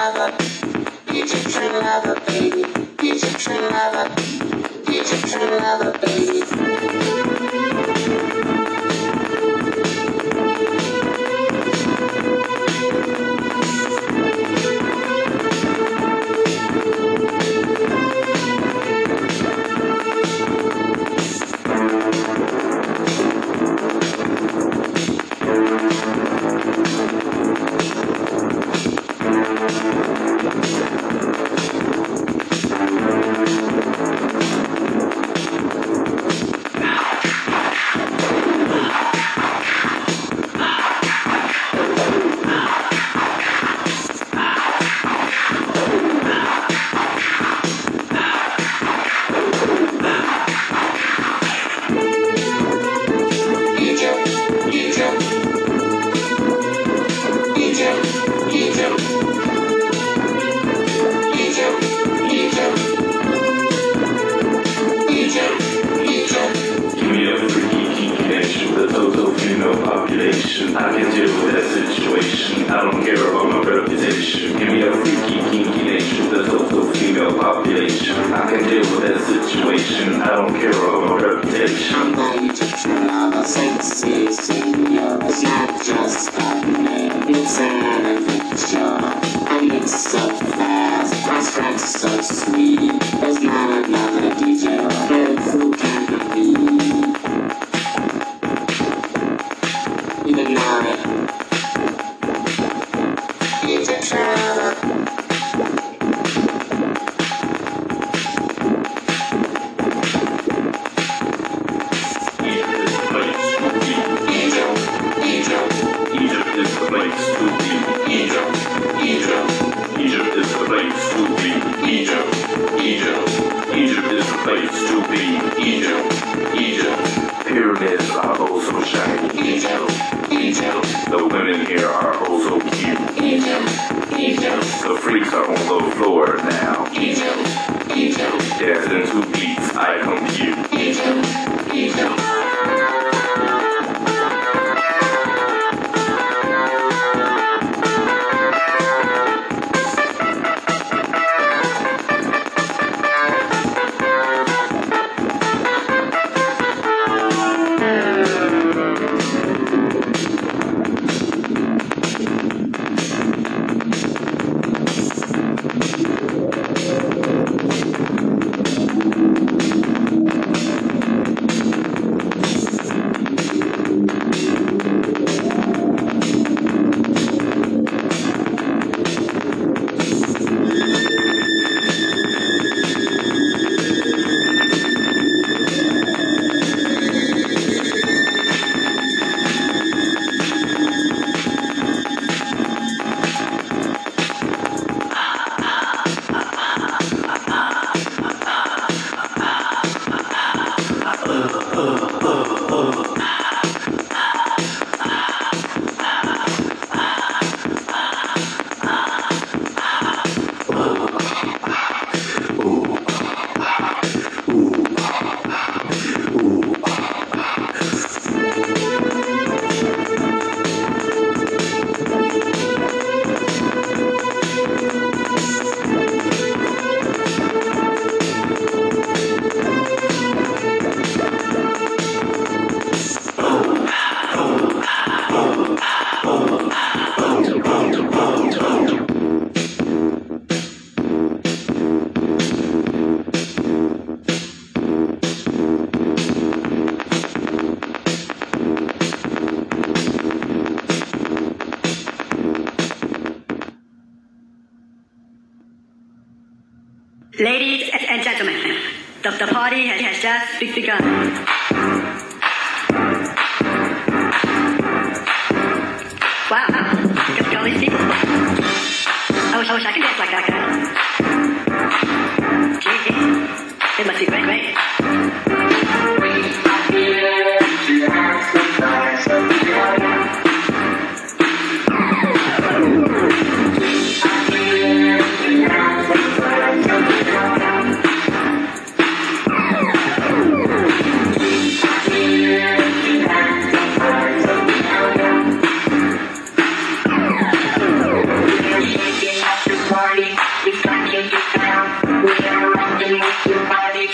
lover, he's a true lover, baby, he's a lover, he's lover, baby.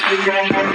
Got you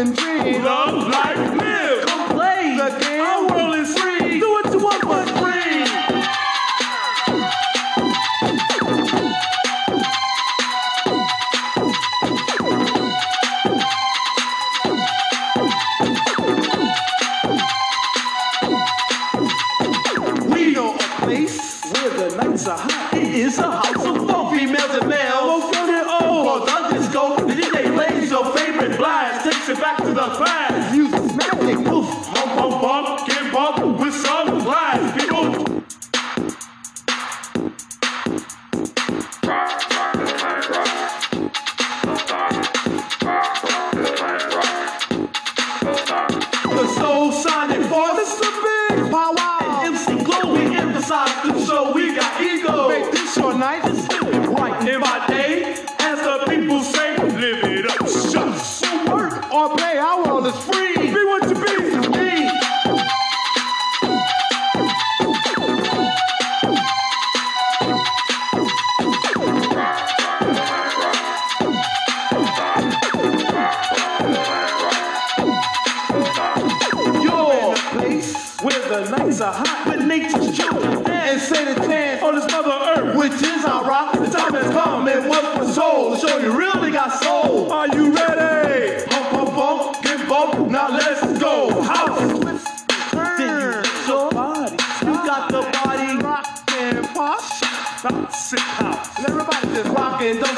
a living dream.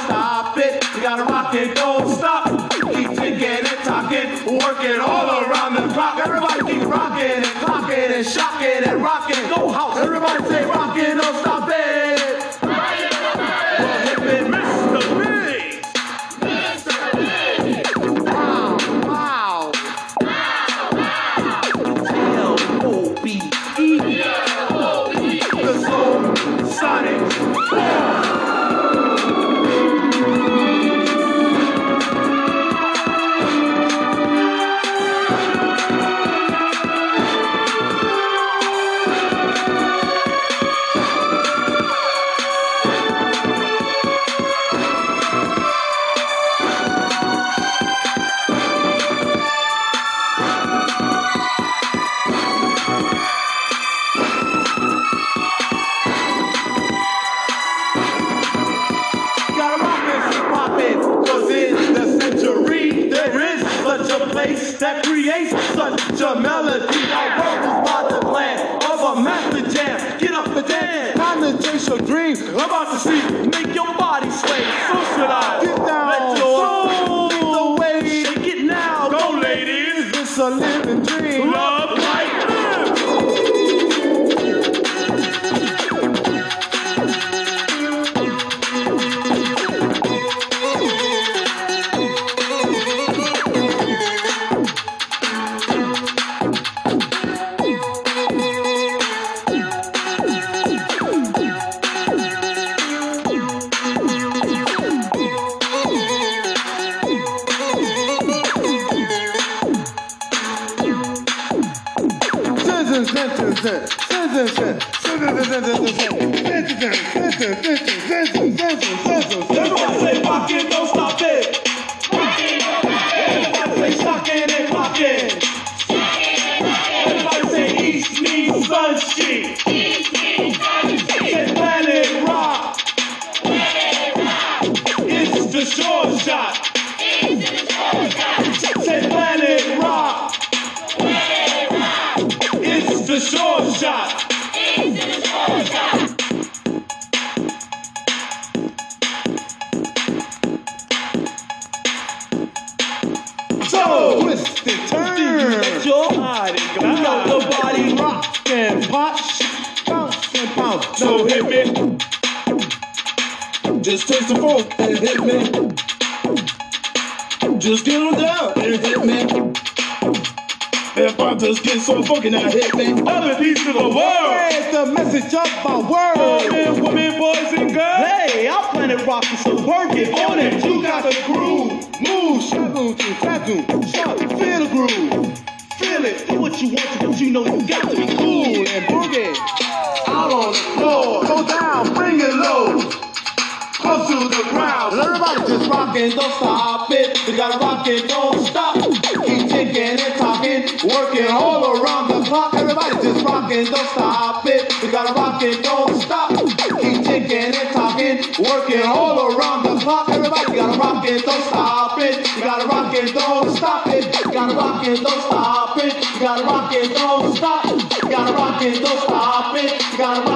stop it. You gotta rock it, don't stop. Keep thinking and talking, working all around the clock. Everybody keep rocking and clocking and shocking and rocking. Go house, everybody say rocking. Everyone say, fuck it, don't stop it. stop it. We gotta rock it, don't stop. Keep ticking and talking, working all around the clock. Everybody you gotta rock it, don't stop it. You gotta rock it, don't stop it. You gotta rock it, don't stop it. You gotta rock it, don't stop. You gotta rock it, don't stop it. You gotta